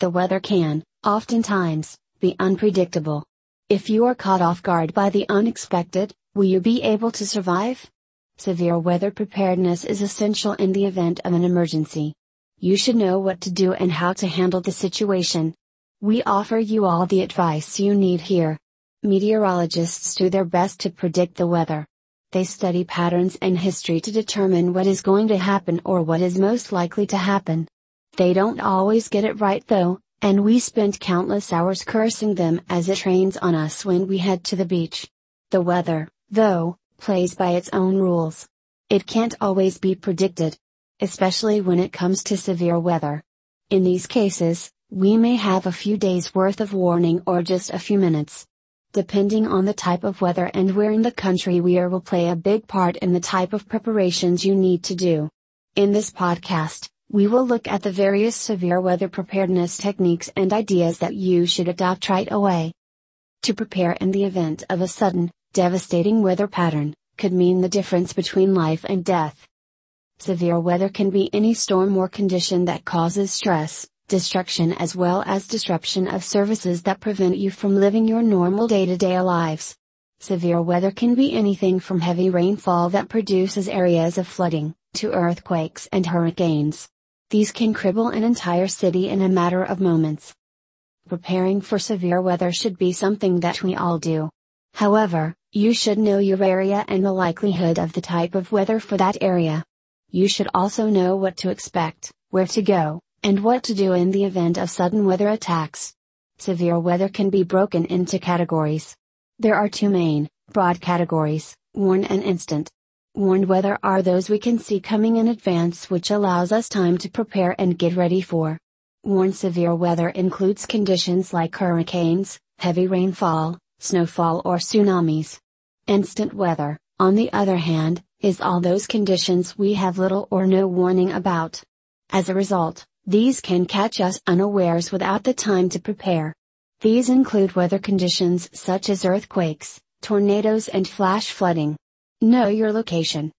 The weather can, oftentimes, be unpredictable. If you are caught off guard by the unexpected, will you be able to survive? Severe weather preparedness is essential in the event of an emergency. You should know what to do and how to handle the situation. We offer you all the advice you need here. Meteorologists do their best to predict the weather. They study patterns and history to determine what is going to happen or what is most likely to happen. They don't always get it right though, and we spend countless hours cursing them as it rains on us when we head to the beach. The weather, though, plays by its own rules. It can't always be predicted. Especially when it comes to severe weather. In these cases, we may have a few days worth of warning or just a few minutes. Depending on the type of weather and where in the country we are will play a big part in the type of preparations you need to do. In this podcast, we will look at the various severe weather preparedness techniques and ideas that you should adopt right away. To prepare in the event of a sudden, devastating weather pattern, could mean the difference between life and death. Severe weather can be any storm or condition that causes stress, destruction as well as disruption of services that prevent you from living your normal day-to-day lives. Severe weather can be anything from heavy rainfall that produces areas of flooding, to earthquakes and hurricanes. These can cripple an entire city in a matter of moments. Preparing for severe weather should be something that we all do. However, you should know your area and the likelihood of the type of weather for that area. You should also know what to expect, where to go, and what to do in the event of sudden weather attacks. Severe weather can be broken into categories. There are two main, broad categories, warn and instant. Warned weather are those we can see coming in advance which allows us time to prepare and get ready for. Warned severe weather includes conditions like hurricanes, heavy rainfall, snowfall or tsunamis. Instant weather, on the other hand, is all those conditions we have little or no warning about. As a result, these can catch us unawares without the time to prepare. These include weather conditions such as earthquakes, tornadoes and flash flooding. Know your location.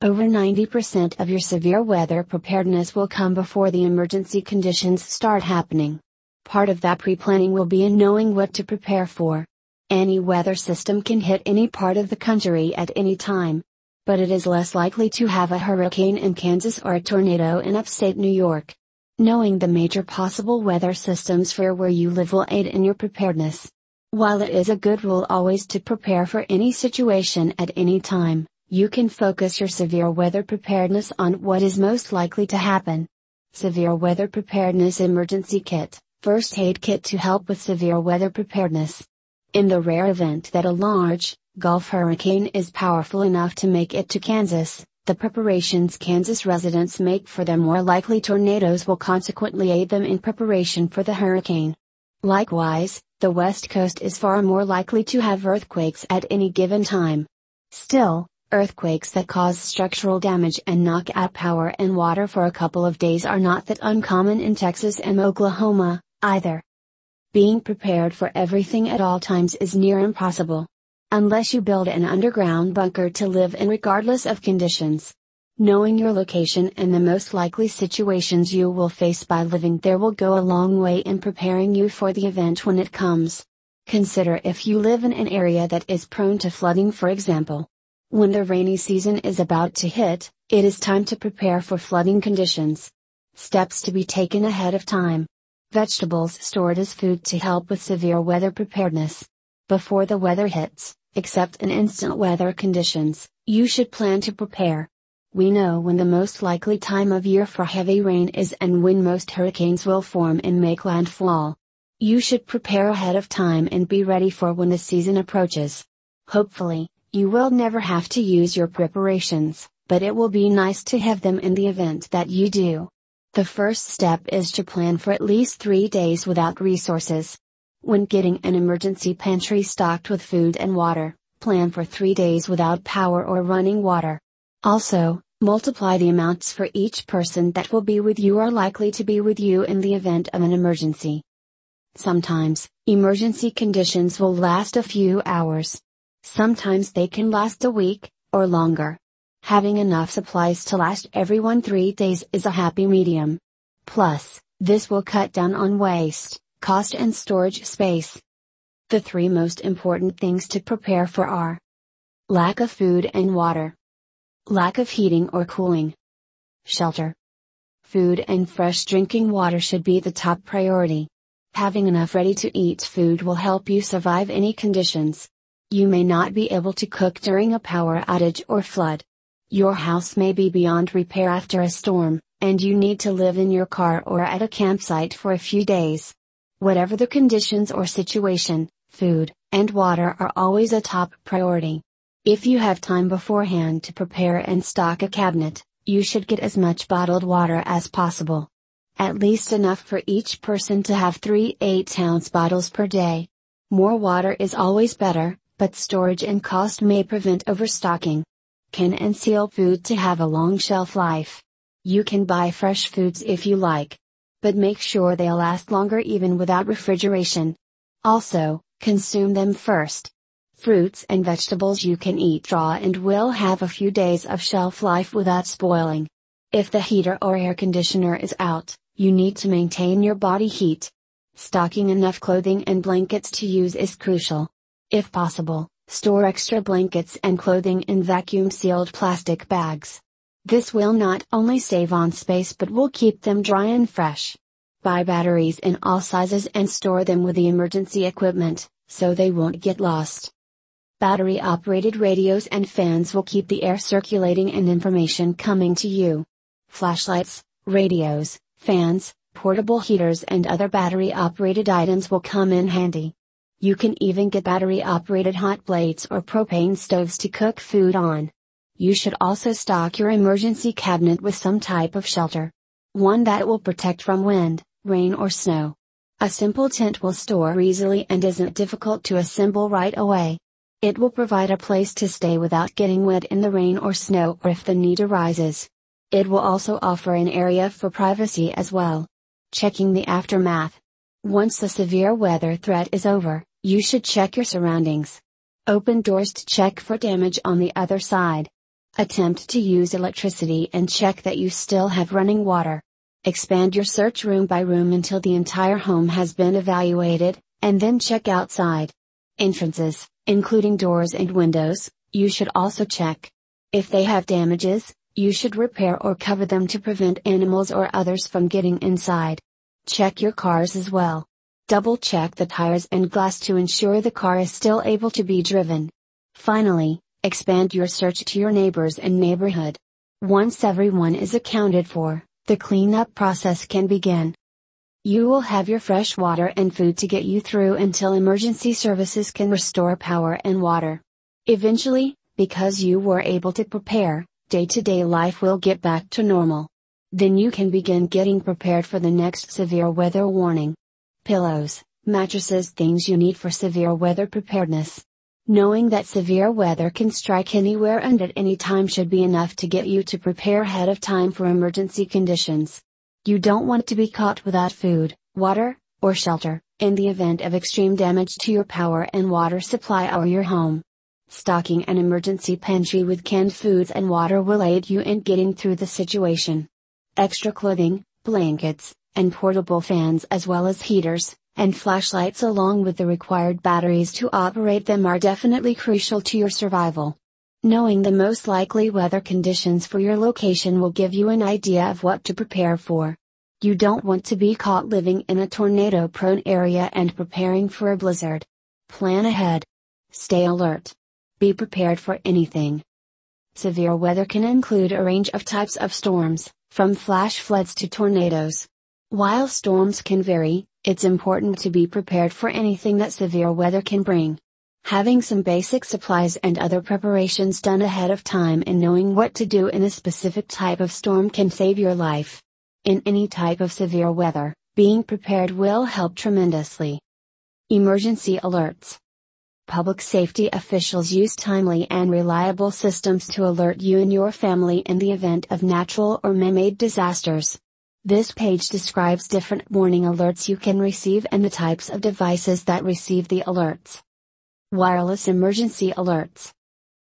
Over 90% of your severe weather preparedness will come before the emergency conditions start happening. Part of that pre-planning will be in knowing what to prepare for. Any weather system can hit any part of the country at any time. But it is less likely to have a hurricane in Kansas or a tornado in upstate New York. Knowing the major possible weather systems for where you live will aid in your preparedness. While it is a good rule always to prepare for any situation at any time, you can focus your severe weather preparedness on what is most likely to happen. Severe Weather Preparedness Emergency Kit, First Aid Kit to help with severe weather preparedness. In the rare event that a large, Gulf hurricane is powerful enough to make it to Kansas, the preparations Kansas residents make for their more likely tornadoes will consequently aid them in preparation for the hurricane. Likewise, the West Coast is far more likely to have earthquakes at any given time. Still, earthquakes that cause structural damage and knock out power and water for a couple of days are not that uncommon in Texas and Oklahoma, either. Being prepared for everything at all times is near impossible. Unless you build an underground bunker to live in regardless of conditions. Knowing your location and the most likely situations you will face by living there will go a long way in preparing you for the event when it comes. Consider if you live in an area that is prone to flooding, for example. When the rainy season is about to hit, it is time to prepare for flooding conditions. Steps to be taken ahead of time. Vegetables stored as food to help with severe weather preparedness. Before the weather hits, except in instant weather conditions, you should plan to prepare. We know when the most likely time of year for heavy rain is and when most hurricanes will form and make landfall. You should prepare ahead of time and be ready for when the season approaches. Hopefully, you will never have to use your preparations, but it will be nice to have them in the event that you do. The first step is to plan for at least three days without resources. When getting an emergency pantry stocked with food and water, plan for three days without power or running water. Also, Multiply the amounts for each person that will be with you or likely to be with you in the event of an emergency. Sometimes, emergency conditions will last a few hours. Sometimes they can last a week, or longer. Having enough supplies to last everyone three days is a happy medium. Plus, This will cut down on waste, cost and storage space. The three most important things to prepare for are lack of food and water, lack of heating or cooling, shelter. Food and fresh drinking water should be the top priority. Having enough ready to eat food will help you survive any conditions. You may not be able to cook during a power outage or flood. Your house may be beyond repair after a storm, and you need to live in your car or at a campsite for a few days. Whatever the conditions or situation, food and water are always a top priority. If you have time beforehand to prepare and stock a cabinet, you should get as much bottled water as possible. At least enough for each person to have 3 8 ounce bottles per day. More water is always better, but storage and cost may prevent overstocking. Can and seal food to have a long shelf life. You can buy fresh foods if you like. But make sure they'll last longer even without refrigeration. Also, Consume them first. Fruits and vegetables you can eat raw and will have a few days of shelf life without spoiling. If the heater or air conditioner is out, you need to maintain your body heat. Stocking enough clothing and blankets to use is crucial. If possible, store extra blankets and clothing in vacuum sealed plastic bags. This will not only save on space but will keep them dry and fresh. Buy batteries in all sizes and store them with the emergency equipment, so they won't get lost. Battery operated radios and fans will keep the air circulating and information coming to you. Flashlights, radios, fans, portable heaters, and other battery operated items will come in handy. You can even get battery operated hot plates or propane stoves to cook food on. You should also stock your emergency cabinet with some type of shelter. One that will protect from wind, rain or snow. A simple tent will store easily and isn't difficult to assemble right away. It will provide a place to stay without getting wet in the rain or snow or if the need arises. It will also offer an area for privacy as well. Checking the aftermath. Once the severe weather threat is over, you should check your surroundings. Open doors to check for damage on the other side. Attempt to use electricity and check that you still have running water. Expand your search room by room until the entire home has been evaluated, and then check outside. Entrances, including doors and windows, you should also check. If they have damages, you should repair or cover them to prevent animals or others from getting inside. Check your cars as well. Double check the tires and glass to ensure the car is still able to be driven. Finally, expand your search to your neighbors and neighborhood. Once everyone is accounted for, the cleanup process can begin. You will have your fresh water and food to get you through until emergency services can restore power and water. Eventually, because you were able to prepare, day to day life will get back to normal. Then you can begin getting prepared for the next severe weather warning. Pillows, mattresses, things you need for severe weather preparedness. Knowing that severe weather can strike anywhere and at any time should be enough to get you to prepare ahead of time for emergency conditions. You don't want to be caught without food, water, or shelter, in the event of extreme damage to your power and water supply or your home. Stocking an emergency pantry with canned foods and water will aid you in getting through the situation. Extra clothing, blankets, and portable fans as well as heaters, and flashlights along with the required batteries to operate them are definitely crucial to your survival. Knowing the most likely weather conditions for your location will give you an idea of what to prepare for. You don't want to be caught living in a tornado prone area and preparing for a blizzard. Plan ahead. Stay alert. Be prepared for anything. Severe weather can include a range of types of storms, from flash floods to tornadoes. While storms can vary, it's important to be prepared for anything that severe weather can bring. Having some basic supplies and other preparations done ahead of time and knowing what to do in a specific type of storm can save your life. In any type of severe weather, being prepared will help tremendously. Emergency alerts. Public safety officials use timely and reliable systems to alert you and your family in the event of natural or man-made disasters. This page describes different warning alerts you can receive and the types of devices that receive the alerts. Wireless emergency alerts.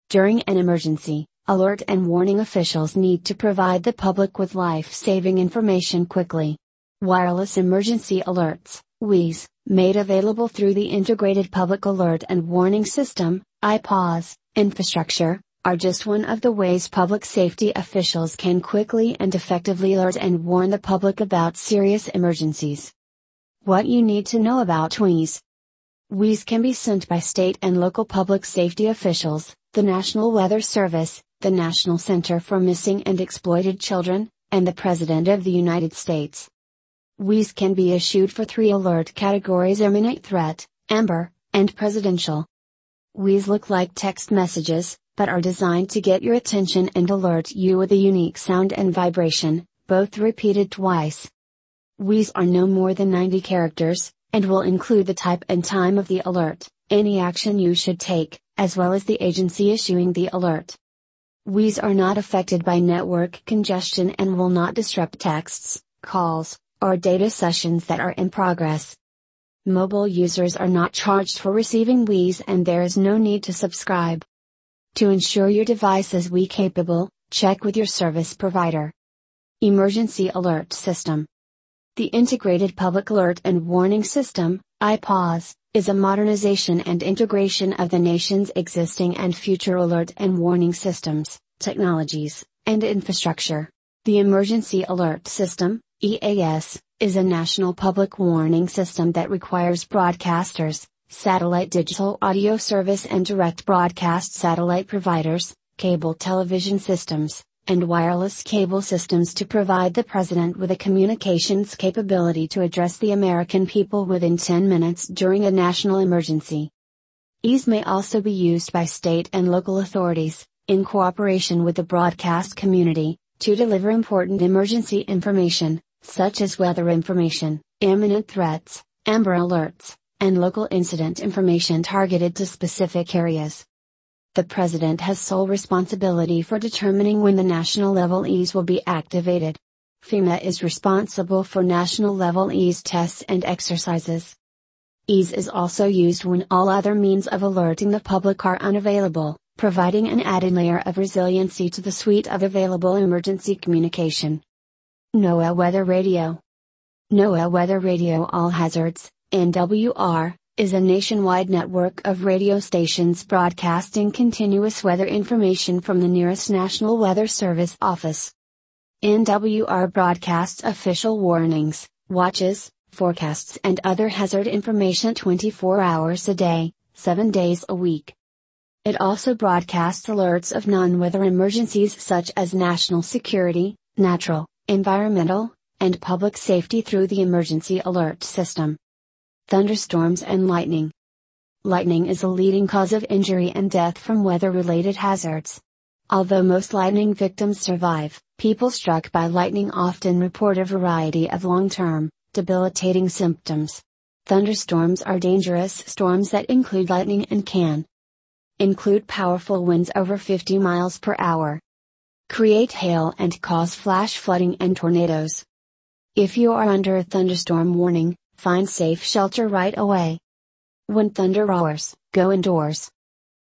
During an emergency, alert and warning officials need to provide the public with life saving information quickly. Wireless Emergency Alerts, WEAS, made available through the Integrated Public Alert and Warning System, IPAWS, infrastructure, are just one of the ways public safety officials can quickly and effectively alert and warn the public about serious emergencies. What you need to know about WEAS. WEAS can be sent by state and local public safety officials, the National Weather Service, the National Center for Missing and Exploited Children, and the President of the United States. WEAS can be issued for three alert categories imminent threat, amber, and presidential. WEAS look like text messages, but are designed to get your attention and alert you with a unique sound and vibration, both repeated twice. WEAS are no more than 90 characters, and will include the type and time of the alert, any action you should take, as well as the agency issuing the alert. WEAS are not affected by network congestion and will not disrupt texts, calls, or data sessions that are in progress. Mobile users are not charged for receiving WEAS and there is no need to subscribe. To ensure your device is WEAS capable, check with your service provider. Emergency Alert System The Integrated Public Alert and Warning System, IPAWS, is a modernization and integration of the nation's existing and future alert and warning systems, technologies, and infrastructure. The Emergency Alert System, EAS, is a national public warning system that requires broadcasters, satellite digital audio service and direct broadcast satellite providers, cable television systems, and wireless cable systems to provide the President with a communications capability to address the American people within 10 minutes during a national emergency. EAS may also be used by state and local authorities, in cooperation with the broadcast community, to deliver important emergency information, such as weather information, imminent threats, amber alerts, and local incident information targeted to specific areas. The President has sole responsibility for determining when the national level EAS will be activated. FEMA is responsible for national level EAS tests and exercises. EAS is also used when all other means of alerting the public are unavailable, providing an added layer of resiliency to the suite of available emergency communication. NOAA Weather Radio NOAA Weather Radio All Hazards, NWR, is a nationwide network of radio stations broadcasting continuous weather information from the nearest National Weather Service office. NWR broadcasts official warnings, watches, forecasts, and other hazard information 24 hours a day, 7 days a week. It also broadcasts alerts of non weather emergencies such as national security, natural, environmental, and public safety through the emergency alert system thunderstorms and lightning. Lightning is a leading cause of injury and death from weather related hazards. Although most lightning victims survive, people struck by lightning often report a variety of long term, debilitating symptoms. Thunderstorms are dangerous storms that include lightning and can include powerful winds over 50 miles per hour, create hail and cause flash flooding and tornadoes. If you are under a thunderstorm warning, Find safe shelter right away. When thunder roars, go indoors.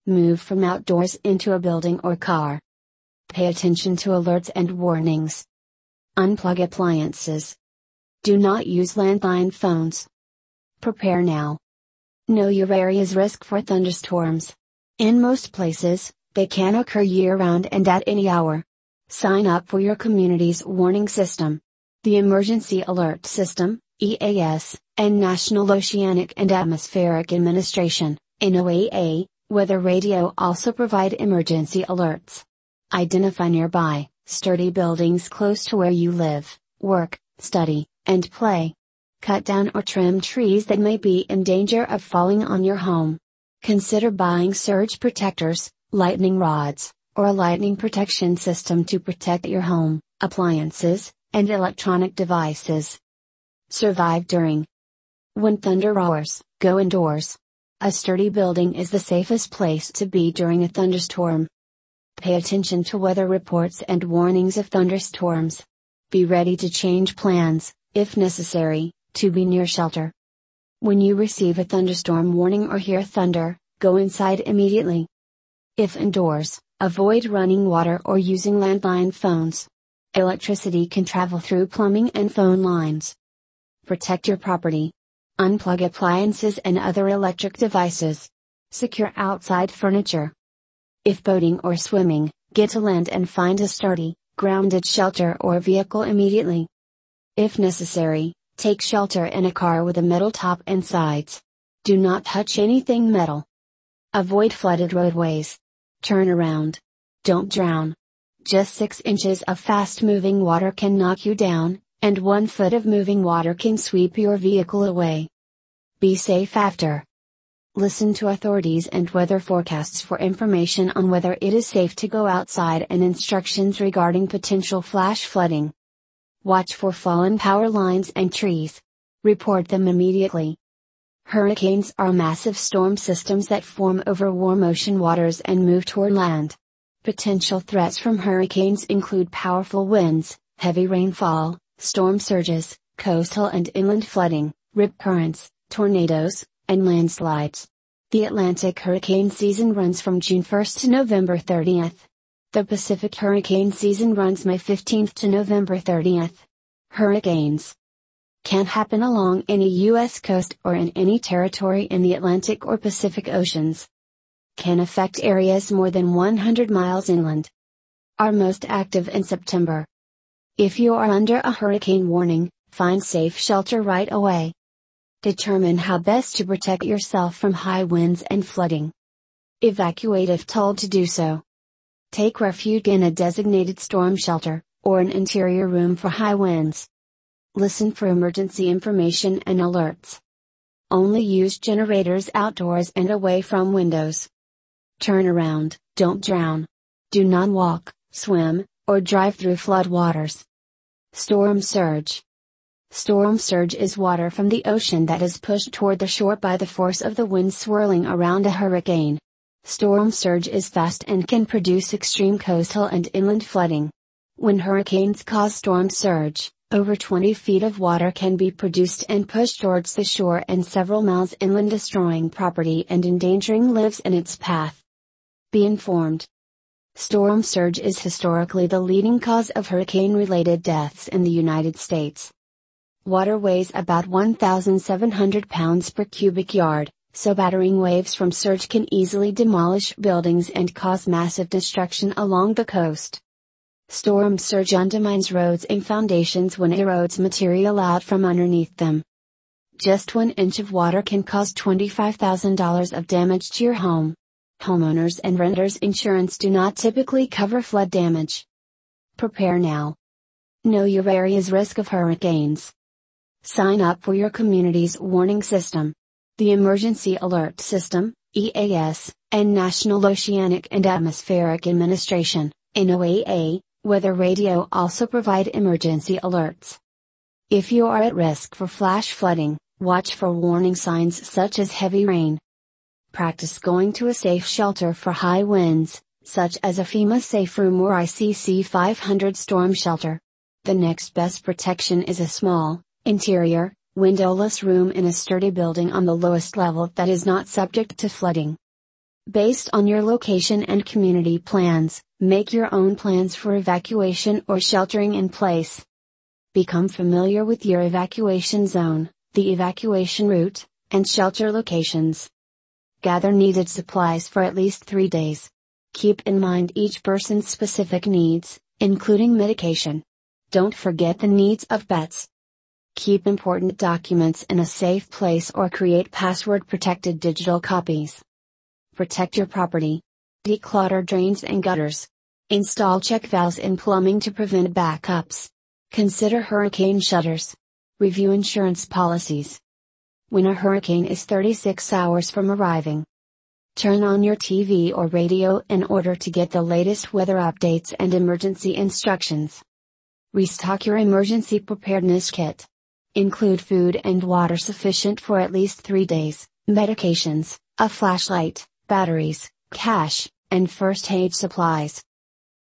Move from outdoors into a building or car. Pay attention to alerts and warnings. Unplug appliances. Do not use landline phones. Prepare now. Know your area's risk for thunderstorms. In most places, they can occur year round and at any hour. Sign up for your community's warning system. The Emergency Alert System, EAS, and National Oceanic and Atmospheric Administration, NOAA, Weather Radio also provide emergency alerts. Identify nearby, sturdy buildings close to where you live, work, study, and play. Cut down or trim trees that may be in danger of falling on your home. Consider buying surge protectors, lightning rods, or a lightning protection system to protect your home, appliances, and electronic devices. Survive during. When thunder roars, go indoors. A sturdy building is the safest place to be during a thunderstorm. Pay attention to weather reports and warnings of thunderstorms. Be ready to change plans, if necessary, to be near shelter. When you receive a thunderstorm warning or hear thunder, go inside immediately. If indoors, avoid running water or using landline phones. Electricity can travel through plumbing and phone lines. Protect your property. Unplug appliances and other electric devices. Secure outside furniture. If boating or swimming, get to land and find a sturdy, grounded shelter or vehicle immediately. If necessary, take shelter in a car with a metal top and sides. Do not touch anything metal. Avoid flooded roadways. Turn around. Don't drown. Just 6 inches of fast moving water can knock you down, and 1 foot of moving water can sweep your vehicle away. Be safe after. Listen to authorities and weather forecasts for information on whether it is safe to go outside and instructions regarding potential flash flooding. Watch for fallen power lines and trees. Report them immediately. Hurricanes are massive storm systems that form over warm ocean waters and move toward land. Potential threats from hurricanes include powerful winds, heavy rainfall, storm surges, coastal and inland flooding, rip currents, tornadoes, and landslides. The Atlantic hurricane season runs from June 1st to November 30th. The Pacific hurricane season runs May 15th to November 30th. Hurricanes can happen along any U.S. coast or in any territory in the Atlantic or Pacific Oceans. Can affect areas more than 100 miles inland. Are most active in September. If you are under a hurricane warning, find safe shelter right away. Determine how best to protect yourself from high winds and flooding. Evacuate if told to do so. Take refuge in a designated storm shelter, or an interior room for high winds. Listen for emergency information and alerts. Only use generators outdoors and away from windows. Turn around, don't drown. Do not walk, swim, or drive through flood waters. Storm surge. Storm surge is water from the ocean that is pushed toward the shore by the force of the wind swirling around a hurricane. Storm surge is fast and can produce extreme coastal and inland flooding. When hurricanes cause storm surge, over 20 feet of water can be produced and pushed towards the shore and several miles inland destroying property and endangering lives in its path. Be informed. Storm surge is historically the leading cause of hurricane-related deaths in the United States. Water weighs about 1,700 pounds per cubic yard, so battering waves from surge can easily demolish buildings and cause massive destruction along the coast. Storm surge undermines roads and foundations when it erodes material out from underneath them. Just one inch of water can cause $25,000 of damage to your home. Homeowners and renters insurance do not typically cover flood damage. Prepare now. Know your area's risk of hurricanes. Sign up for your community's warning system. The Emergency Alert System, EAS, and National Oceanic and Atmospheric Administration, NOAA, Weather Radio also provide emergency alerts. If you are at risk for flash flooding, watch for warning signs such as heavy rain. Practice going to a safe shelter for high winds, such as a FEMA safe room or ICC 500 storm shelter. The next best protection is a small, interior, windowless room in a sturdy building on the lowest level that is not subject to flooding. Based on your location and community plans, make your own plans for evacuation or sheltering in place. Become familiar with your evacuation zone, the evacuation route, and shelter locations. Gather needed supplies for at least three days. Keep in mind each person's specific needs, including medication. Don't forget the needs of pets. Keep important documents in a safe place or create password protected digital copies. Protect your property. Declutter drains and gutters. Install check valves in plumbing to prevent backups. Consider hurricane shutters. Review insurance policies. When a hurricane is 36 hours from arriving, turn on your TV or radio in order to get the latest weather updates and emergency instructions. Restock your emergency preparedness kit. Include food and water sufficient for at least three days, medications, a flashlight, batteries, cash, and first aid supplies.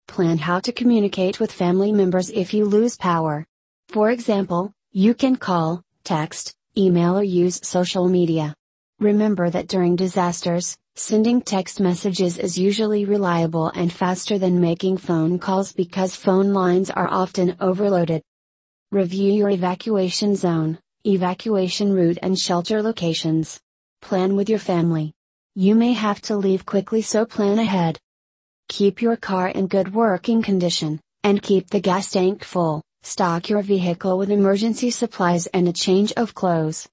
Plan how to communicate with family members if you lose power. For example, you can call, text, email or use social media. Remember that during disasters, sending text messages is usually reliable and faster than making phone calls because phone lines are often overloaded. Review your evacuation zone, evacuation route and shelter locations. Plan with your family. You may have to leave quickly so plan ahead. Keep your car in good working condition, and keep the gas tank full. Stock your vehicle with emergency supplies and a change of clothes.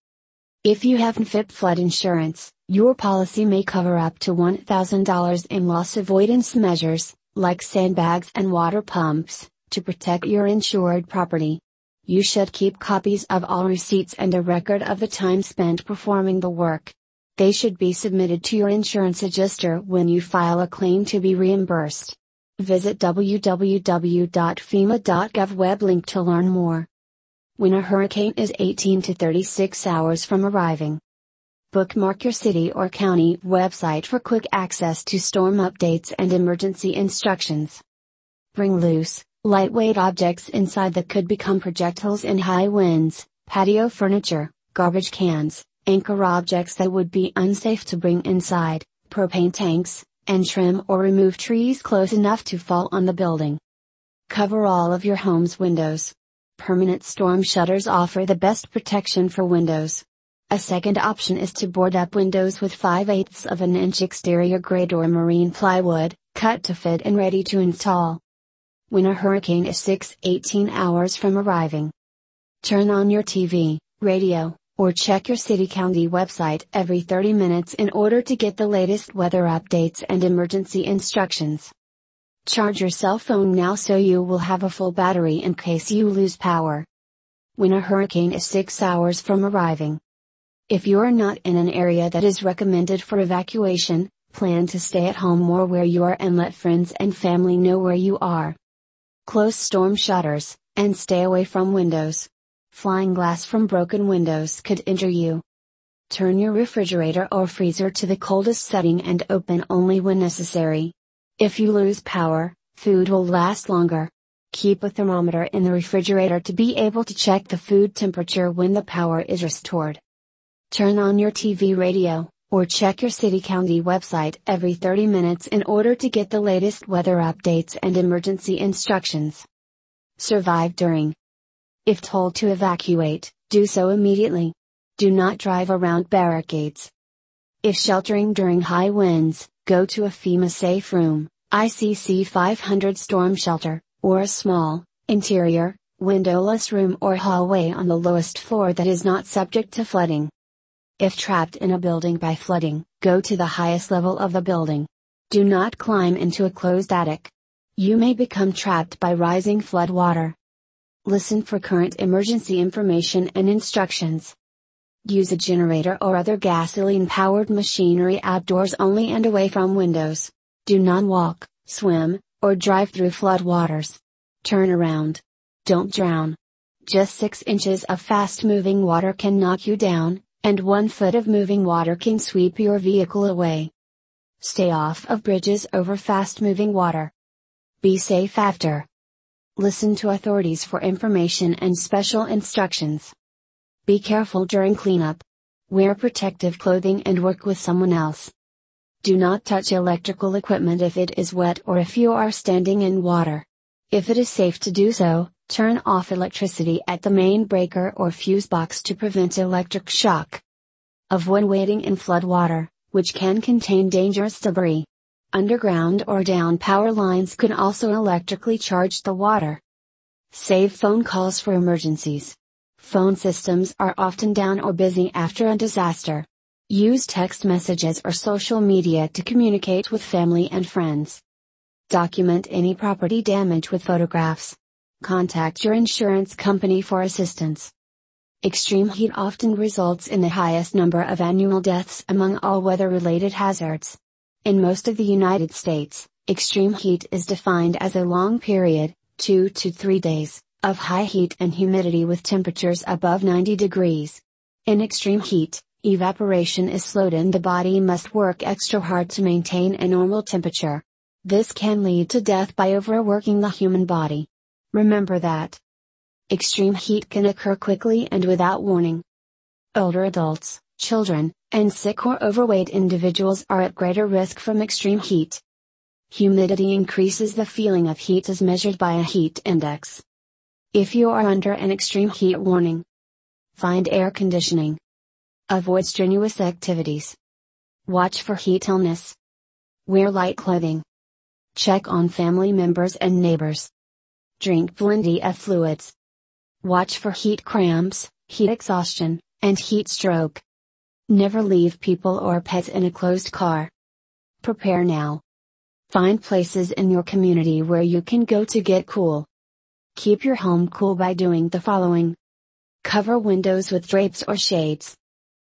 If you have NFIP flood insurance, your policy may cover up to $1,000 in loss avoidance measures, like sandbags and water pumps, to protect your insured property. You should keep copies of all receipts and a record of the time spent performing the work. They should be submitted to your insurance adjuster when you file a claim to be reimbursed. Visit www.fema.gov web link to learn more. When a hurricane is 18 to 36 hours from arriving. Bookmark your city or county website for quick access to storm updates and emergency instructions. Bring loose, lightweight objects inside that could become projectiles in high winds, patio furniture, garbage cans, anchor objects that would be unsafe to bring inside, propane tanks, and trim or remove trees close enough to fall on the building. Cover all of your home's windows. Permanent storm shutters offer the best protection for windows. A second option is to board up windows with 5 eighths of an inch exterior grade or marine plywood, cut to fit and ready to install. When a hurricane is 6 18 hours from arriving, turn on your TV, radio, or check your city county website every 30 minutes in order to get the latest weather updates and emergency instructions. Charge your cell phone now so you will have a full battery in case you lose power. When a hurricane is 6 hours from arriving. If you are not in an area that is recommended for evacuation, plan to stay at home or where you are and let friends and family know where you are. Close storm shutters, and stay away from windows. Flying glass from broken windows could injure you. Turn your refrigerator or freezer to the coldest setting and open only when necessary. If you lose power, food will last longer. Keep a thermometer in the refrigerator to be able to check the food temperature when the power is restored. Turn on your TV radio, or check your city county website every 30 minutes in order to get the latest weather updates and emergency instructions. Survive during if told to evacuate, do so immediately. Do not drive around barricades. If sheltering during high winds, go to a FEMA safe room, ICC 500 storm shelter, or a small, interior, windowless room or hallway on the lowest floor that is not subject to flooding. If trapped in a building by flooding, go to the highest level of the building. Do not climb into a closed attic. You may become trapped by rising flood water. Listen for current emergency information and instructions. Use a generator or other gasoline powered machinery outdoors only and away from windows. Do not walk, swim, or drive through flood waters. Turn around. Don't drown. Just 6 inches of fast moving water can knock you down, and 1 foot of moving water can sweep your vehicle away. Stay off of bridges over fast moving water. Be safe after. Listen to authorities for information and special instructions. Be careful during cleanup. Wear protective clothing and work with someone else. Do not touch electrical equipment if it is wet or if you are standing in water. If it is safe to do so, turn off electricity at the main breaker or fuse box to prevent electric shock. Avoid wading in flood water, which can contain dangerous debris. Underground or down power lines can also electrically charge the water. Save phone calls for emergencies. Phone systems are often down or busy after a disaster. Use text messages or social media to communicate with family and friends. Document any property damage with photographs. Contact your insurance company for assistance. Extreme heat often results in the highest number of annual deaths among all weather related hazards. In most of the United States, extreme heat is defined as a long period, 2 to 3 days, of high heat and humidity with temperatures above 90 degrees. In extreme heat, evaporation is slowed and the body must work extra hard to maintain a normal temperature. This can lead to death by overworking the human body. Remember that. Extreme heat can occur quickly and without warning. Older adults, children, and sick or overweight individuals are at greater risk from extreme heat. Humidity increases the feeling of heat as measured by a heat index. If you are under an extreme heat warning, Find air conditioning. Avoid strenuous activities. Watch for heat illness. Wear light clothing. Check on family members and neighbors. Drink plenty of fluids. Watch for heat cramps, heat exhaustion, and heat stroke. Never leave people or pets in a closed car. Prepare now. Find places in your community where you can go to get cool. Keep your home cool by doing the following. Cover windows with drapes or shades.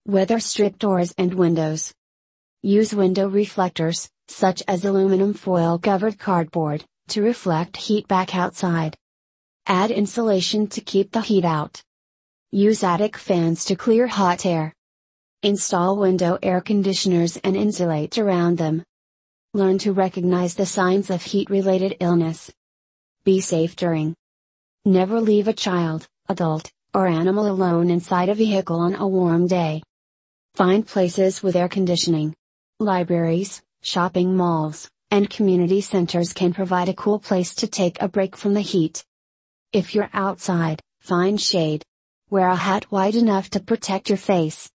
Weather strip doors and windows. Use window reflectors, such as aluminum foil covered cardboard, to reflect heat back outside. Add insulation to keep the heat out. Use attic fans to clear hot air. Install window air conditioners and insulate around them. Learn to recognize the signs of heat related illness. Be safe during. Never leave a child, adult, or animal alone inside a vehicle on a warm day. Find places with air conditioning. Libraries, shopping malls, and community centers can provide a cool place to take a break from the heat. If you're outside, find shade. Wear a hat wide enough to protect your face.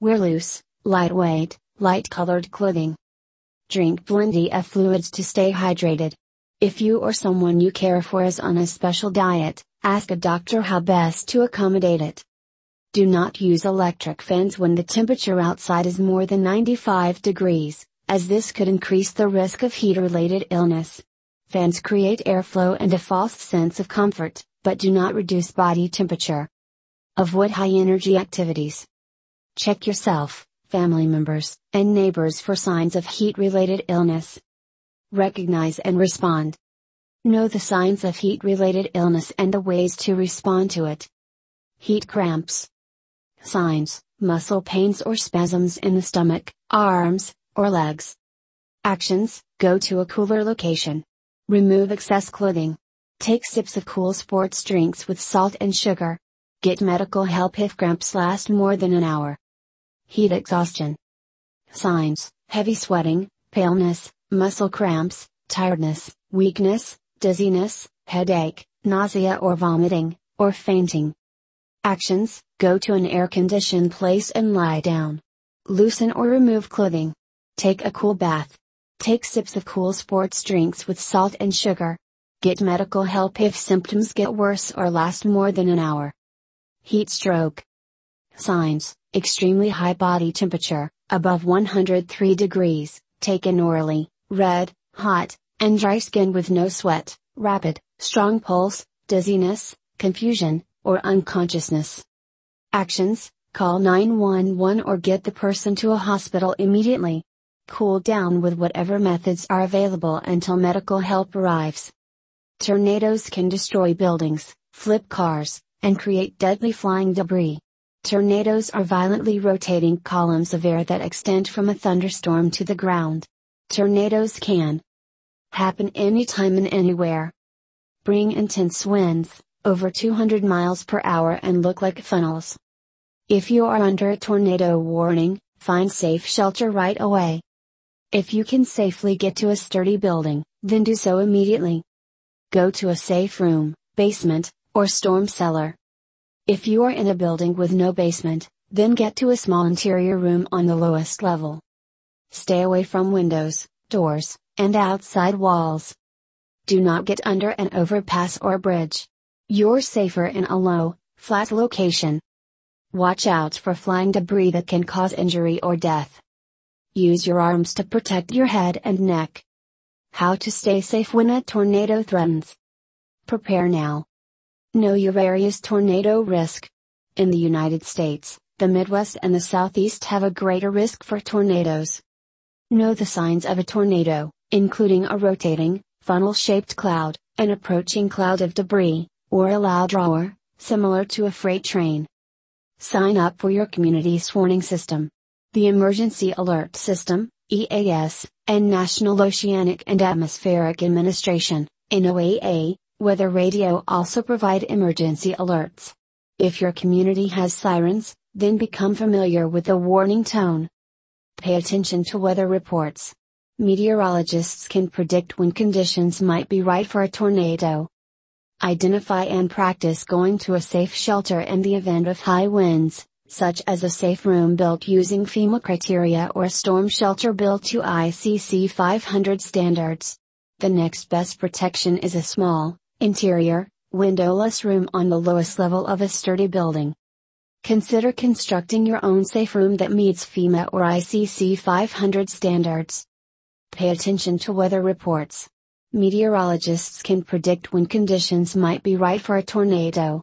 Wear loose, lightweight, light colored clothing. Drink plenty of fluids to stay hydrated. If you or someone you care for is on a special diet, ask a doctor how best to accommodate it. Do not use electric fans when the temperature outside is more than 95 degrees, as this could increase the risk of heat related illness. Fans create airflow and a false sense of comfort, but do not reduce body temperature. Avoid high energy activities. Check yourself, family members, and neighbors for signs of heat related illness recognize and respond. Know the signs of heat related illness and the ways to respond to it. Heat cramps. Signs, muscle pains or spasms in the stomach, arms, or legs. Actions, go to a cooler location. Remove excess clothing. Take sips of cool sports drinks with salt and sugar. Get medical help if cramps last more than an hour. Heat exhaustion. Signs, heavy sweating, paleness, muscle cramps, tiredness, weakness, dizziness, headache, nausea or vomiting, or fainting. Actions Go to an air conditioned place and lie down. Loosen or remove clothing. Take a cool bath. Take sips of cool sports drinks with salt and sugar. Get medical help if symptoms get worse or last more than an hour. Heat stroke. Signs Extremely high body temperature, above 103 degrees, taken orally, red, hot, and dry skin with no sweat, rapid, strong pulse, dizziness, confusion, or unconsciousness. Actions Call 911 or get the person to a hospital immediately. Cool down with whatever methods are available until medical help arrives. Tornadoes can destroy buildings, flip cars, and create deadly flying debris. Tornadoes are violently rotating columns of air that extend from a thunderstorm to the ground. Tornadoes can happen anytime and anywhere. Bring intense winds, over 200 miles per hour and look like funnels. If you are under a tornado warning, find safe shelter right away. If you can safely get to a sturdy building, then do so immediately. Go to a safe room, basement, or storm cellar. If you are in a building with no basement, then get to a small interior room on the lowest level. Stay away from windows, doors, and outside walls. Do not get under an overpass or bridge. You're safer in a low, flat location. Watch out for flying debris that can cause injury or death. Use your arms to protect your head and neck. How to stay safe when a tornado threatens. Prepare now. Know your area's tornado risk. In the United States, the Midwest and the Southeast have a greater risk for tornadoes. Know the signs of a tornado, including a rotating, funnel shaped cloud, an approaching cloud of debris, or a loud roar, similar to a freight train. Sign up for your community's warning system. The Emergency Alert System, EAS, and National Oceanic and Atmospheric Administration, NOAA, Weather Radio also provide emergency alerts. If your community has sirens, then become familiar with the warning tone. Pay attention to weather reports. Meteorologists can predict when conditions might be right for a tornado. Identify and practice going to a safe shelter in the event of high winds, such as a safe room built using FEMA criteria or a storm shelter built to ICC 500 standards. The next best protection is a small, interior, windowless room on the lowest level of a sturdy building. Consider constructing your own safe room that meets FEMA or ICC 500 standards. Pay attention to weather reports. Meteorologists can predict when conditions might be right for a tornado.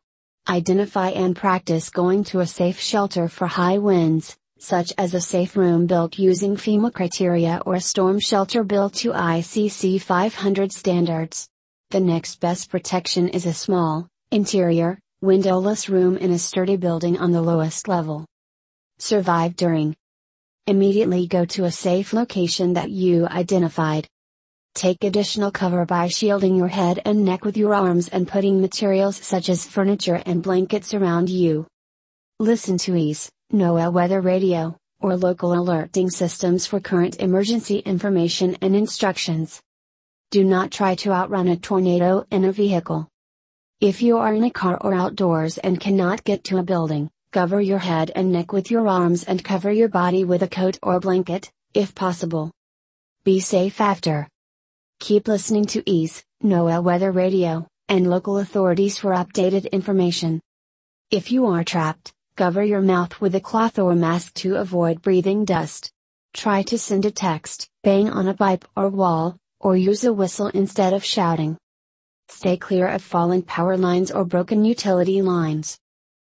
Identify and practice going to a safe shelter for high winds, such as a safe room built using FEMA criteria or a storm shelter built to ICC 500 standards. The next best protection is a small, interior, windowless room in a sturdy building on the lowest level. Survive during. Immediately go to a safe location that you identified. Take additional cover by shielding your head and neck with your arms and putting materials such as furniture and blankets around you. Listen to EAS, NOAA weather radio, or local alerting systems for current emergency information and instructions. Do not try to outrun a tornado in a vehicle. If you are in a car or outdoors and cannot get to a building, cover your head and neck with your arms and cover your body with a coat or blanket, if possible. Be safe after. Keep listening to EAS, NOAA Weather Radio, and local authorities for updated information. If you are trapped, cover your mouth with a cloth or mask to avoid breathing dust. Try to send a text, bang on a pipe or wall, or use a whistle instead of shouting. Stay clear of fallen power lines or broken utility lines.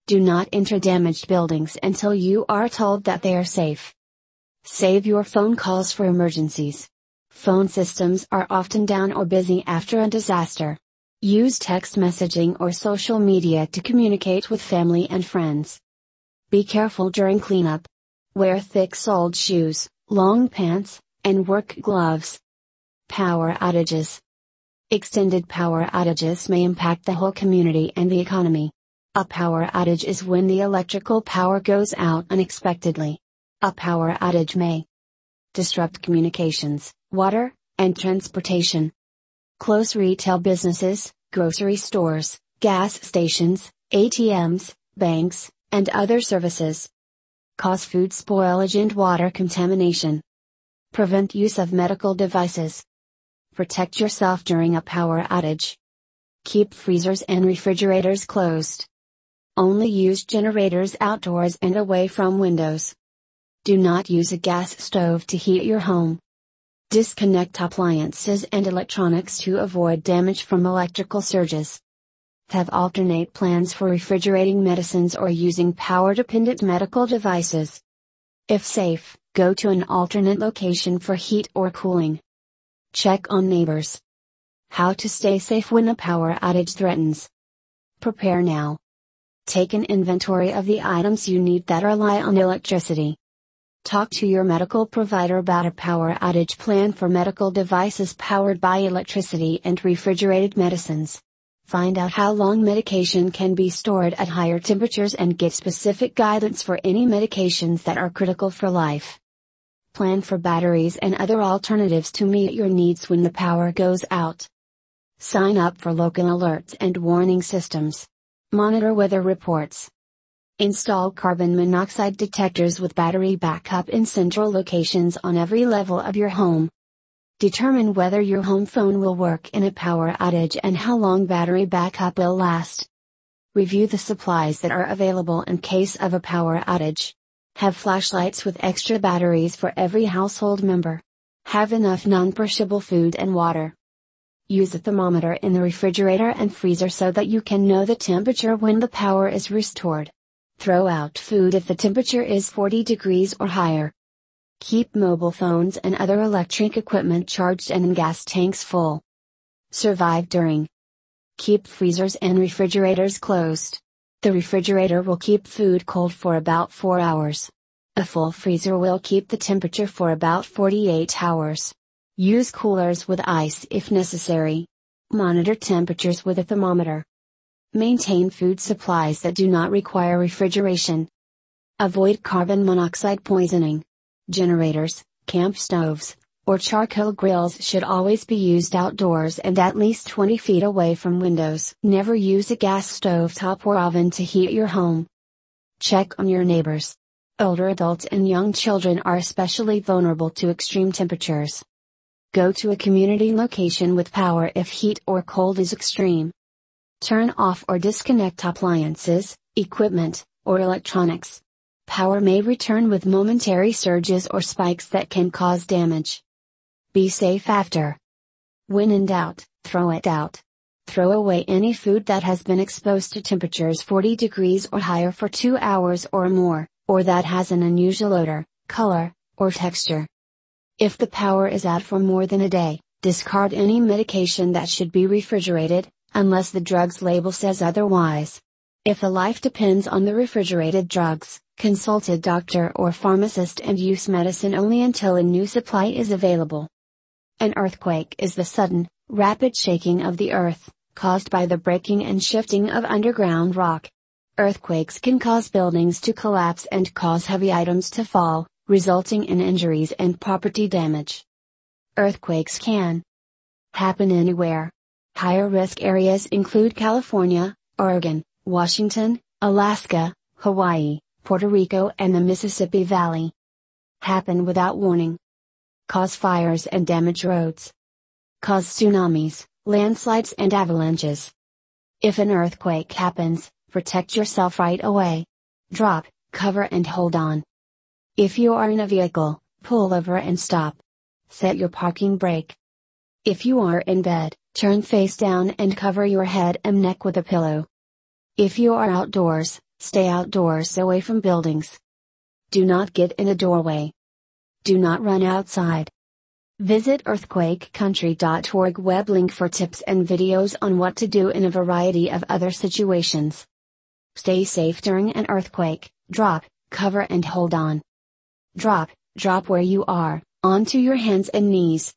Do not enter damaged buildings until you are told that they are safe. Save your phone calls for emergencies. Phone systems are often down or busy after a disaster. Use text messaging or social media to communicate with family and friends. Be careful during cleanup. Wear thick soled shoes, long pants, and work gloves. Power outages. Extended power outages may impact the whole community and the economy. A power outage is when the electrical power goes out unexpectedly. A power outage may disrupt communications, water, and transportation. Close retail businesses, grocery stores, gas stations, ATMs, banks, and other services. Cause food spoilage and water contamination. Prevent use of medical devices. Protect yourself during a power outage. Keep freezers and refrigerators closed. Only use generators outdoors and away from windows. Do not use a gas stove to heat your home. Disconnect appliances and electronics to avoid damage from electrical surges. Have alternate plans for refrigerating medicines or using power dependent medical devices. If safe, go to an alternate location for heat or cooling. Check on neighbors. How to stay safe when a power outage threatens. Prepare now. Take an inventory of the items you need that rely on electricity. Talk to your medical provider about a power outage plan for medical devices powered by electricity and refrigerated medicines. Find out how long medication can be stored at higher temperatures and get specific guidance for any medications that are critical for life. Plan for batteries and other alternatives to meet your needs when the power goes out. Sign up for local alerts and warning systems. Monitor weather reports. Install carbon monoxide detectors with battery backup in central locations on every level of your home. Determine whether your home phone will work in a power outage and how long battery backup will last. Review the supplies that are available in case of a power outage. Have flashlights with extra batteries for every household member. Have enough non-perishable food and water. Use a thermometer in the refrigerator and freezer so that you can know the temperature when the power is restored. Throw out food if the temperature is 40 degrees or higher. Keep mobile phones and other electric equipment charged and in gas tanks full. Survive during. Keep freezers and refrigerators closed. The refrigerator will keep food cold for about 4 hours. A full freezer will keep the temperature for about 48 hours. Use coolers with ice if necessary. Monitor temperatures with a thermometer. Maintain food supplies that do not require refrigeration. Avoid carbon monoxide poisoning. Generators, camp stoves, or charcoal grills should always be used outdoors and at least 20 feet away from windows. Never use a gas stove top or oven to heat your home. Check on your neighbors. Older adults and young children are especially vulnerable to extreme temperatures. Go to a community location with power if heat or cold is extreme. Turn off or disconnect appliances, equipment, or electronics. Power may return with momentary surges or spikes that can cause damage. Be safe after. When in doubt, throw it out. Throw away any food that has been exposed to temperatures 40 degrees or higher for 2 hours or more, or that has an unusual odor, color, or texture. If the power is out for more than a day, discard any medication that should be refrigerated, unless the drug's label says otherwise. If a life depends on the refrigerated drugs, consult a doctor or pharmacist and use medicine only until a new supply is available. An earthquake is the sudden, rapid shaking of the earth, caused by the breaking and shifting of underground rock. Earthquakes can cause buildings to collapse and cause heavy items to fall, resulting in injuries and property damage. Earthquakes can happen anywhere. Higher risk areas include California, Oregon, Washington, Alaska, Hawaii, Puerto Rico, and the Mississippi Valley. Happen without warning cause fires and damage roads, cause tsunamis, landslides and avalanches. If an earthquake happens, protect yourself right away. Drop, cover and hold on. If you are in a vehicle, pull over and stop. Set your parking brake. If you are in bed, turn face down and cover your head and neck with a pillow. If you are outdoors, stay outdoors away from buildings. Do not get in a doorway. Do not run outside. Visit earthquakecountry.org web link for tips and videos on what to do in a variety of other situations. Stay safe during an earthquake, drop, cover and hold on. Drop, drop where you are, onto your hands and knees.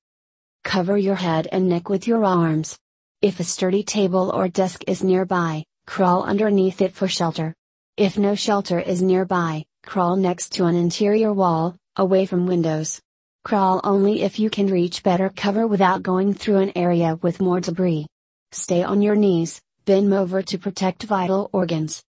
Cover your head and neck with your arms. If a sturdy table or desk is nearby, crawl underneath it for shelter. If no shelter is nearby, crawl next to an interior wall, away from windows. Crawl only if you can reach better cover without going through an area with more debris. Stay on your knees, bend over to protect vital organs.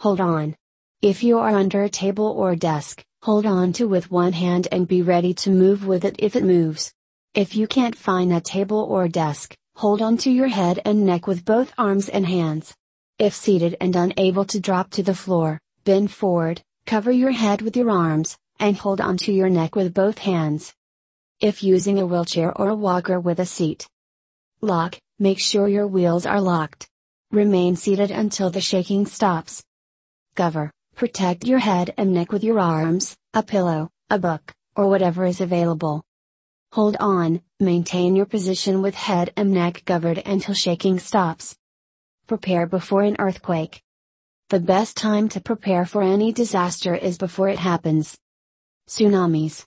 Hold on. If you are under a table or desk, hold on to with one hand and be ready to move with it if it moves. If you can't find a table or desk, hold on to your head and neck with both arms and hands. If seated and unable to drop to the floor, bend forward, cover your head with your arms, and hold onto your neck with both hands. If using a wheelchair or a walker with a seat, lock, make sure your wheels are locked. Remain seated until the shaking stops. Cover, protect your head and neck with your arms, a pillow, a book, or whatever is available. Hold on, maintain your position with head and neck covered until shaking stops. Prepare before an earthquake. The best time to prepare for any disaster is before it happens. Tsunamis.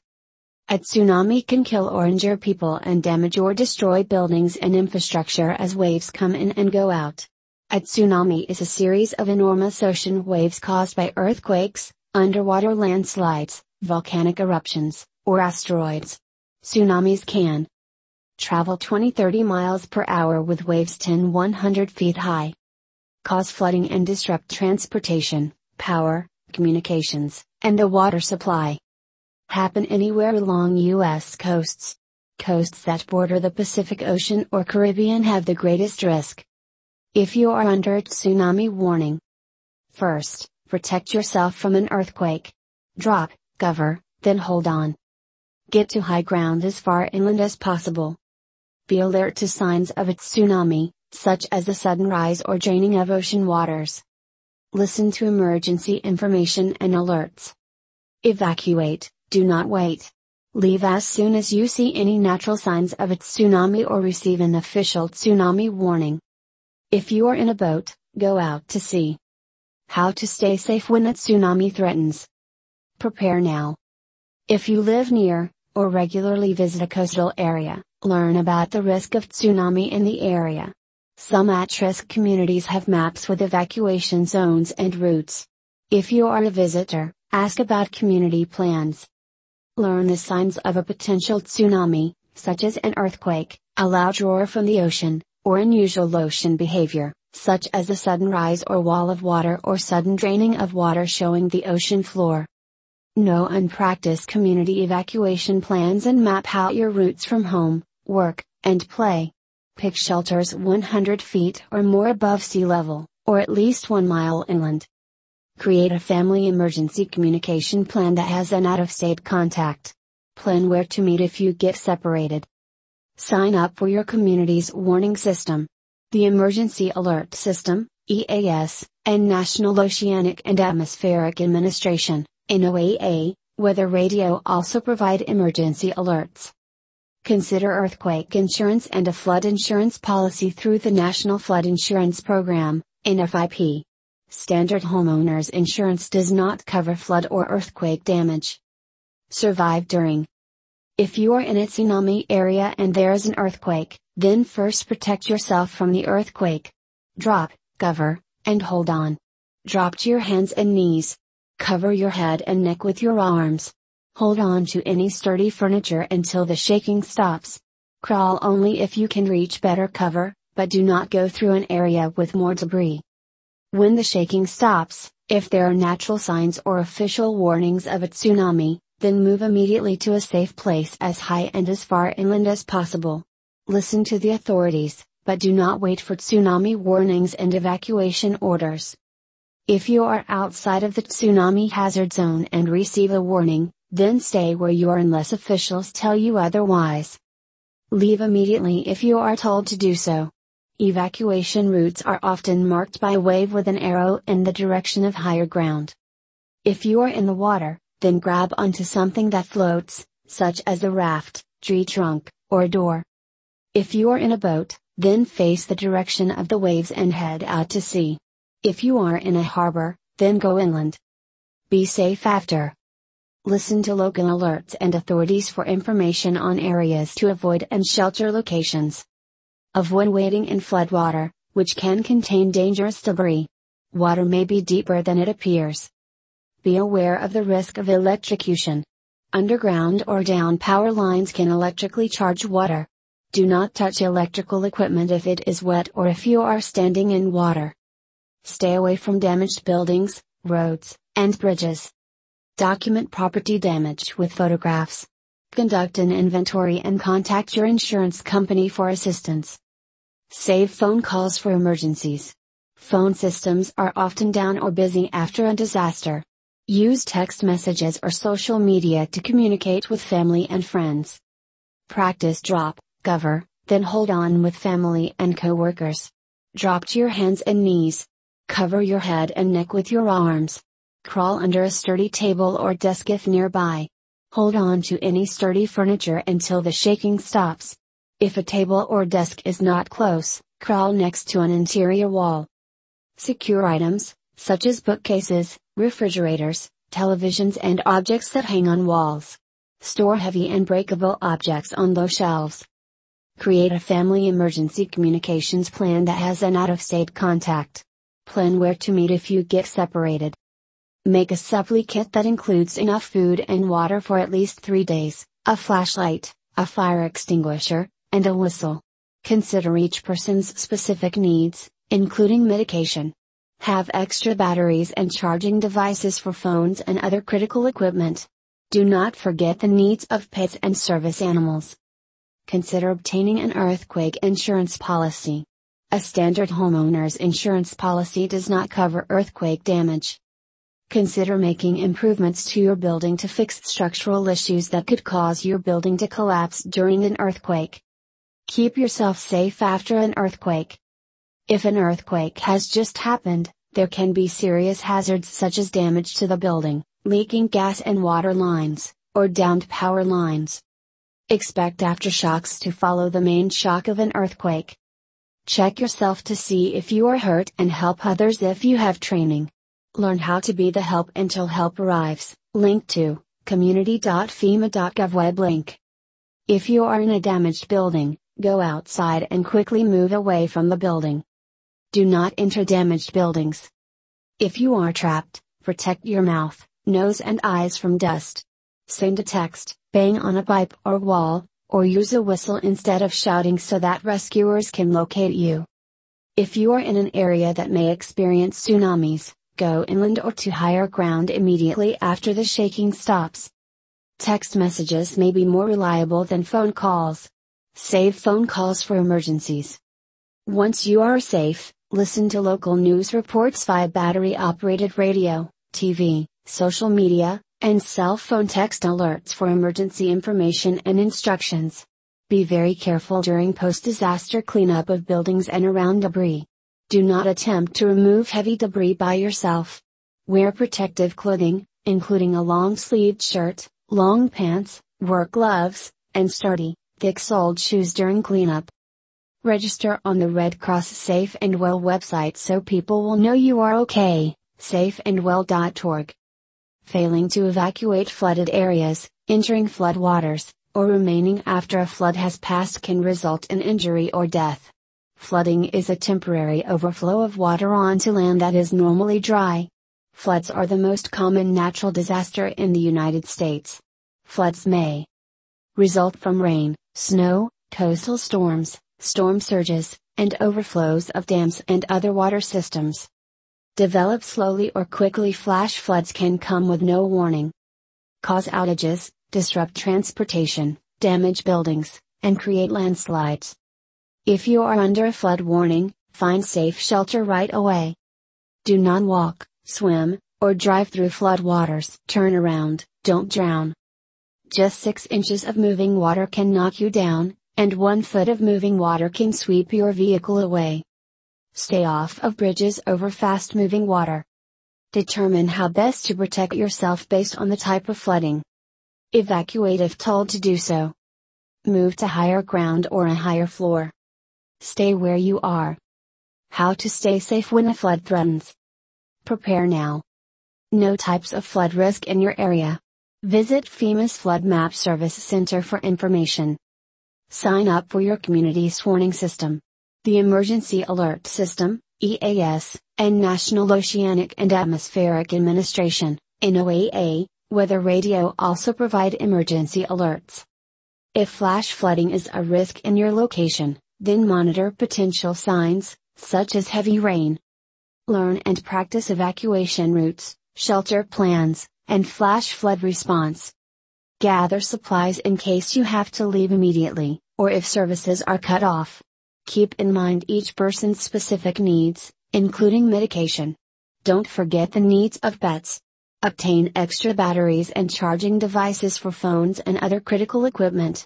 A tsunami can kill or injure people and damage or destroy buildings and infrastructure as waves come in and go out. A tsunami is a series of enormous ocean waves caused by earthquakes, underwater landslides, volcanic eruptions, or asteroids. Tsunamis can travel 20-30 miles per hour with waves 10-100 feet high. Cause flooding and disrupt transportation, power, communications, and the water supply happen anywhere along U.S. coasts. Coasts that border the Pacific Ocean or Caribbean have the greatest risk. If you are under a tsunami warning, first, protect yourself from an earthquake. Drop, cover, then hold on. Get to high ground as far inland as possible. Be alert to signs of a tsunami, such as a sudden rise or draining of ocean waters. Listen to emergency information and alerts. Evacuate, do not wait. Leave as soon as you see any natural signs of a tsunami or receive an official tsunami warning. If you are in a boat, go out to sea. How to stay safe when a tsunami threatens. Prepare now. If you live near, or regularly visit a coastal area, learn about the risk of tsunami in the area. Some at risk communities have maps with evacuation zones and routes. If you are a visitor, ask about community plans. Learn the signs of a potential tsunami, such as an earthquake, a loud roar from the ocean, or unusual ocean behavior, such as a sudden rise or wall of water or sudden draining of water showing the ocean floor. Know and practice community evacuation plans and map out your routes from home, work, and play. Pick shelters 100 feet or more above sea level, or at least 1 mile inland. Create a family emergency communication plan that has an out of state contact. Plan where to meet if you get separated. Sign up for your community's warning system. The Emergency Alert System, EAS, and National Oceanic and Atmospheric Administration, NOAA, Weather Radio also provide emergency alerts. Consider earthquake insurance and a flood insurance policy through the National Flood Insurance Program, NFIP. Standard homeowners insurance does not cover flood or earthquake damage. Survive during. If you are in a tsunami area and there is an earthquake, then first protect yourself from the earthquake. Drop, cover, and hold on. Drop to your hands and knees. Cover your head and neck with your arms. Hold on to any sturdy furniture until the shaking stops. Crawl only if you can reach better cover, but do not go through an area with more debris. When the shaking stops, if there are natural signs or official warnings of a tsunami, then move immediately to a safe place as high and as far inland as possible. Listen to the authorities, but do not wait for tsunami warnings and evacuation orders. If you are outside of the tsunami hazard zone and receive a warning, then stay where you are unless officials tell you otherwise. Leave immediately if you are told to do so. Evacuation routes are often marked by a wave with an arrow in the direction of higher ground. If you are in the water, then grab onto something that floats, such as a raft, tree trunk, or a door. If you are in a boat, then face the direction of the waves and head out to sea. If you are in a harbor, then go inland. Be safe after. Listen to local alerts and authorities for information on areas to avoid and shelter locations. Avoid wading in floodwater, which can contain dangerous debris. Water may be deeper than it appears. Be aware of the risk of electrocution. Underground or down power lines can electrically charge water. Do not touch electrical equipment if it is wet or if you are standing in water. Stay away from damaged buildings, roads, and bridges. Document property damage with photographs. Conduct an inventory and contact your insurance company for assistance. Save phone calls for emergencies. Phone systems are often down or busy after a disaster. Use text messages or social media to communicate with family and friends. Practice drop, cover, then hold on with family and coworkers. Drop to your hands and knees. Cover your head and neck with your arms. Crawl under a sturdy table or desk if nearby. Hold on to any sturdy furniture until the shaking stops. If a table or desk is not close, crawl next to an interior wall. Secure items, such as bookcases, refrigerators, televisions and objects that hang on walls. Store heavy and breakable objects on low shelves. Create a family emergency communications plan that has an out of state contact. Plan where to meet if you get separated. Make a supply kit that includes enough food and water for at least three days, a flashlight, a fire extinguisher, and a whistle. Consider each person's specific needs, including medication. Have extra batteries and charging devices for phones and other critical equipment. Do not forget the needs of pets and service animals consider obtaining an earthquake insurance policy. A standard homeowner's insurance policy does not cover earthquake damage. Consider making improvements to your building to fix structural issues that could cause your building to collapse during an earthquake. Keep yourself safe after an earthquake. If an earthquake has just happened, there can be serious hazards such as damage to the building, leaking gas and water lines, or downed power lines. Expect aftershocks to follow the main shock of an earthquake. Check yourself to see if you are hurt and help others if you have training. Learn how to be the help until help arrives. Link to community.fema.gov web link. If you are in a damaged building, go outside and quickly move away from the building. Do not enter damaged buildings. If you are trapped, protect your mouth, nose, and eyes from dust. Send a text, bang on a pipe or wall, or use a whistle instead of shouting so that rescuers can locate you. If you are in an area that may experience tsunamis, go inland or to higher ground immediately after the shaking stops. Text messages may be more reliable than phone calls. Save phone calls for emergencies. Once you are safe, listen to local news reports via battery operated radio, TV, social media, and cell phone text alerts for emergency information and instructions. Be very careful during post disaster cleanup of buildings and around debris. Do not attempt to remove heavy debris by yourself. Wear protective clothing, including a long sleeved shirt, long pants, work gloves, and sturdy, thick soled shoes during cleanup. Register on the Red Cross Safe and Well website so people will know you are okay, safeandwell.org. Failing to evacuate flooded areas, entering floodwaters, or remaining after a flood has passed can result in injury or death. Flooding is a temporary overflow of water onto land that is normally dry. Floods are the most common natural disaster in the United States. Floods may result from rain, snow, coastal storms, storm surges, and overflows of dams and other water systems. Develop slowly or quickly flash floods can come with no warning. Cause outages, disrupt transportation, damage buildings, and create landslides. If you are under a flood warning, find safe shelter right away. Do not walk, swim, or drive through flood waters. Turn around, don't drown. Just 6 inches of moving water can knock you down, and 1 foot of moving water can sweep your vehicle away. Stay off of bridges over fast moving water. Determine how best to protect yourself based on the type of flooding. Evacuate if told to do so. Move to higher ground or a higher floor. Stay where you are. How to stay safe when a flood threatens. Prepare now. No types of flood risk in your area. Visit FEMA's Flood Map Service Center for information. Sign up for your community's warning system. The Emergency Alert System, EAS, and National Oceanic and Atmospheric Administration, NOAA, Weather Radio also provide emergency alerts. If flash flooding is a risk in your location, then monitor potential signs, such as heavy rain. Learn and practice evacuation routes, shelter plans, and flash flood response. Gather supplies in case you have to leave immediately, or if services are cut off. Keep in mind each person's specific needs, including medication. Don't forget the needs of pets. Obtain extra batteries and charging devices for phones and other critical equipment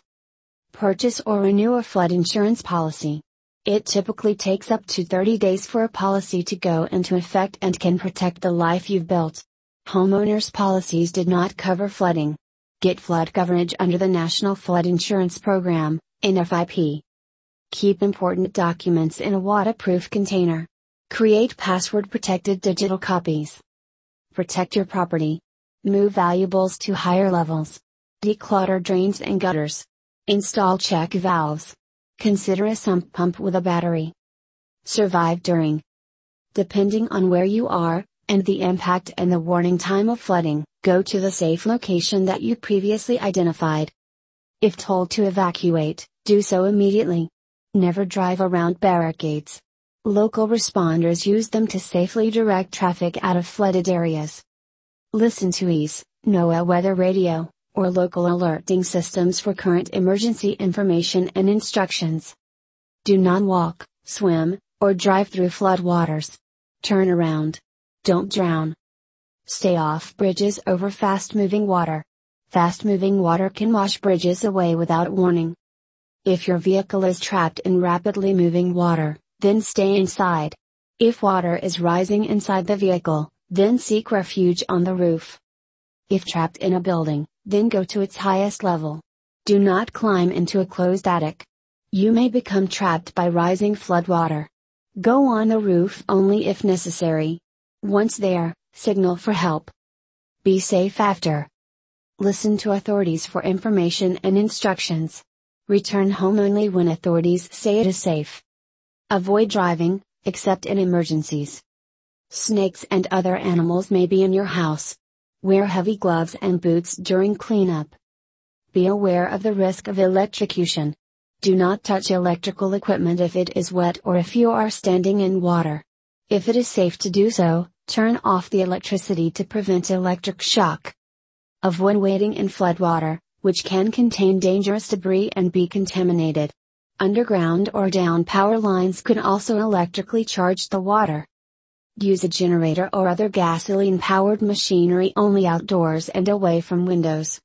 purchase or renew a flood insurance policy. It typically takes up to 30 days for a policy to go into effect and can protect the life you've built. Homeowners' policies did not cover flooding. Get flood coverage under the National Flood Insurance Program, NFIP. Keep important documents in a waterproof container. Create password protected digital copies. Protect your property. Move valuables to higher levels. Declutter drains and gutters. Install check valves. Consider a sump pump with a battery. Survive during. Depending on where you are, and the impact and the warning time of flooding, go to the safe location that you previously identified. If told to evacuate, do so immediately. Never drive around barricades. Local responders use them to safely direct traffic out of flooded areas. Listen to EAS, NOAA Weather Radio, or local alerting systems for current emergency information and instructions. Do not walk, swim, or drive through floodwaters. Turn around. Don't drown. Stay off bridges over fast moving water. Fast moving water can wash bridges away without warning. If your vehicle is trapped in rapidly moving water, then stay inside. If water is rising inside the vehicle, then seek refuge on the roof. If trapped in a building, then go to its highest level. Do not climb into a closed attic. You may become trapped by rising floodwater. Go on the roof only if necessary. Once there, signal for help. Be safe after. Listen to authorities for information and instructions. Return home only when authorities say it is safe. Avoid driving, except in emergencies. Snakes and other animals may be in your house. Wear heavy gloves and boots during cleanup. Be aware of the risk of electrocution. Do not touch electrical equipment if it is wet or if you are standing in water. If it is safe to do so, turn off the electricity to prevent electric shock. Avoid wading in floodwater, which can contain dangerous debris and be contaminated. Underground or down power lines could also electrically charge the water. Use a generator or other gasoline powered machinery only outdoors and away from windows.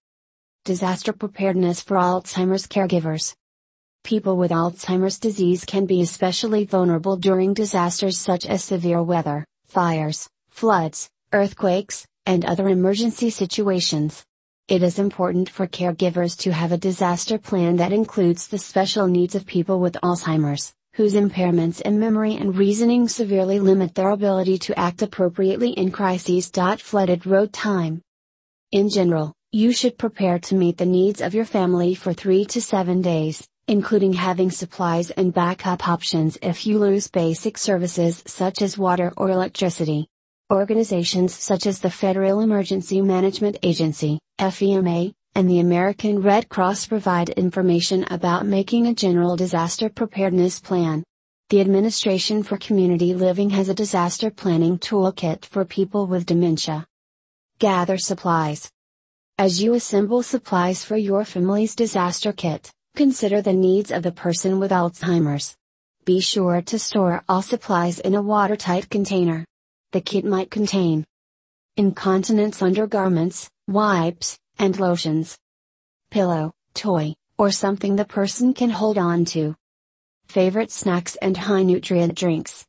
Disaster preparedness for Alzheimer's caregivers. People with Alzheimer's disease can be especially vulnerable during disasters such as severe weather, fires, floods, earthquakes, and other emergency situations. It is important for caregivers to have a disaster plan that includes the special needs of people with Alzheimer's, whose impairments in memory and reasoning severely limit their ability to act appropriately in crises. Flooded road time. In general, you should prepare to meet the needs of your family for 3 to 7 days, including having supplies and backup options if you lose basic services such as water or electricity. Organizations such as the Federal Emergency Management Agency, FEMA, and the American Red Cross provide information about making a general disaster preparedness plan. The Administration for Community Living has a disaster planning toolkit for people with dementia. Gather supplies. As you assemble supplies for your family's disaster kit, consider the needs of the person with Alzheimer's. Be sure to store all supplies in a watertight container. The kit might contain incontinence undergarments, wipes, and lotions, pillow, toy, or something the person can hold on to, favorite snacks and high nutrient drinks,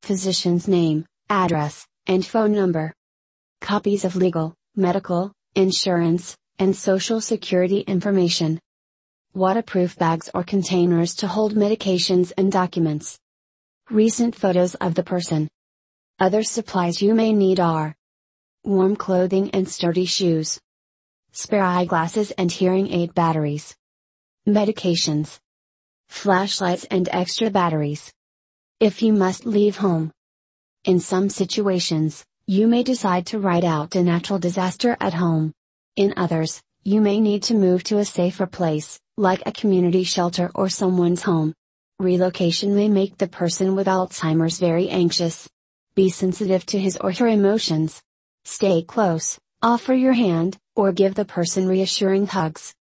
physician's name, address, and phone number, copies of legal, medical, insurance, and social security information, waterproof bags or containers to hold medications and documents, recent photos of the person, other supplies you may need are warm clothing and sturdy shoes, spare eyeglasses and hearing aid batteries, medications, flashlights and extra batteries. If you must leave home. In some situations, you may decide to ride out a natural disaster at home. In others, you may need to move to a safer place, like a community shelter or someone's home. Relocation may make the person with Alzheimer's very anxious. Be sensitive to his or her emotions. Stay close, offer your hand, or give the person reassuring hugs.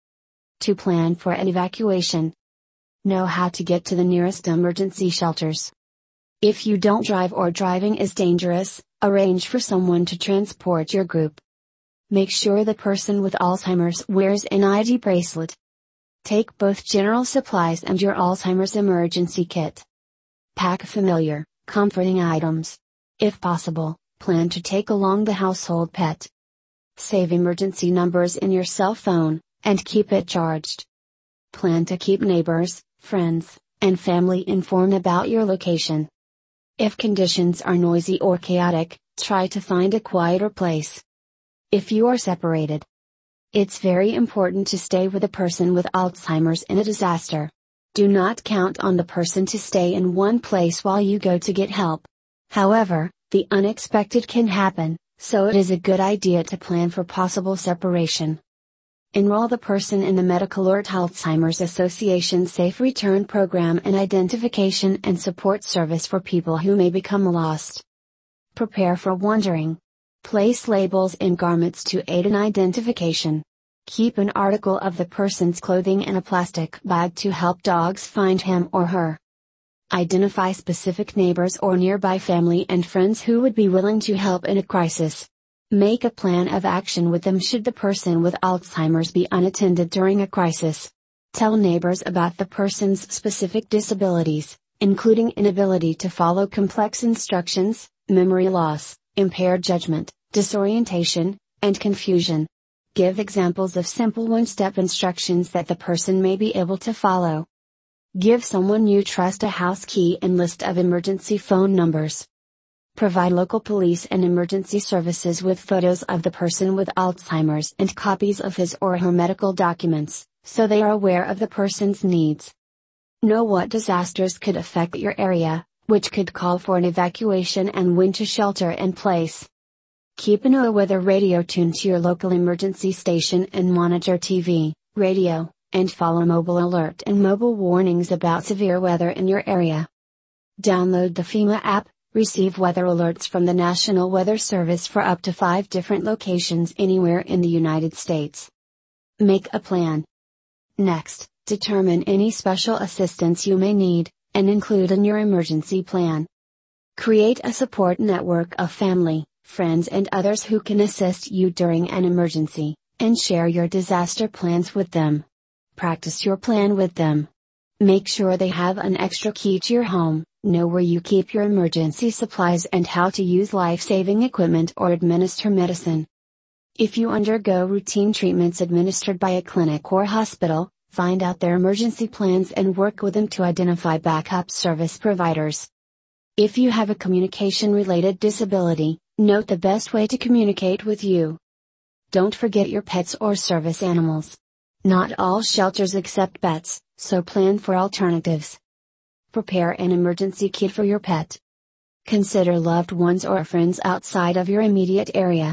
To plan for an evacuation. Know how to get to the nearest emergency shelters. If you don't drive or driving is dangerous, arrange for someone to transport your group. Make sure the person with Alzheimer's wears an ID bracelet. Take both general supplies and your Alzheimer's emergency kit. Pack familiar, comforting items. If possible, plan to take along the household pet. Save emergency numbers in your cell phone, and keep it charged. Plan to keep neighbors, friends, and family informed about your location. If conditions are noisy or chaotic, try to find a quieter place. If you are separated, it's very important to stay with a person with Alzheimer's in a disaster. Do not count on the person to stay in one place while you go to get help. However, the unexpected can happen, so it is a good idea to plan for possible separation. Enroll the person in the MedicAlert Alzheimer's Association Safe Return Program and Identification and Support Service for people who may become lost. Prepare for wandering. Place labels in garments to aid in identification. Keep an article of the person's clothing in a plastic bag to help dogs find him or her. Identify specific neighbors or nearby family and friends who would be willing to help in a crisis. Make a plan of action with them should the person with Alzheimer's be unattended during a crisis. Tell neighbors about the person's specific disabilities, including inability to follow complex instructions, memory loss, impaired judgment, disorientation, and confusion. Give examples of simple one step instructions that the person may be able to follow. Give someone you trust a house key and list of emergency phone numbers. Provide local police and emergency services with photos of the person with Alzheimer's and copies of his or her medical documents, so they are aware of the person's needs. Know what disasters could affect your area, which could call for an evacuation and winter shelter in place. Keep an weather radio tuned to your local emergency station and monitor TV, radio, and follow mobile alert and mobile warnings about severe weather in your area. Download the FEMA app, receive weather alerts from the National Weather Service for up to five different locations anywhere in the United States. Make a plan. Next, determine any special assistance you may need, and include in your emergency plan. Create a support network of family, friends, and others who can assist you during an emergency, and share your disaster plans with them. Practice your plan with them. Make sure they have an extra key to your home, know where you keep your emergency supplies and how to use life saving equipment or administer medicine. If you undergo routine treatments administered by a clinic or hospital, find out their emergency plans and work with them to identify backup service providers. If you have a communication related disability, note the best way to communicate with you. Don't forget your pets or service animals. Not all shelters accept pets, so plan for alternatives. Prepare an emergency kit for your pet. Consider loved ones or friends outside of your immediate area.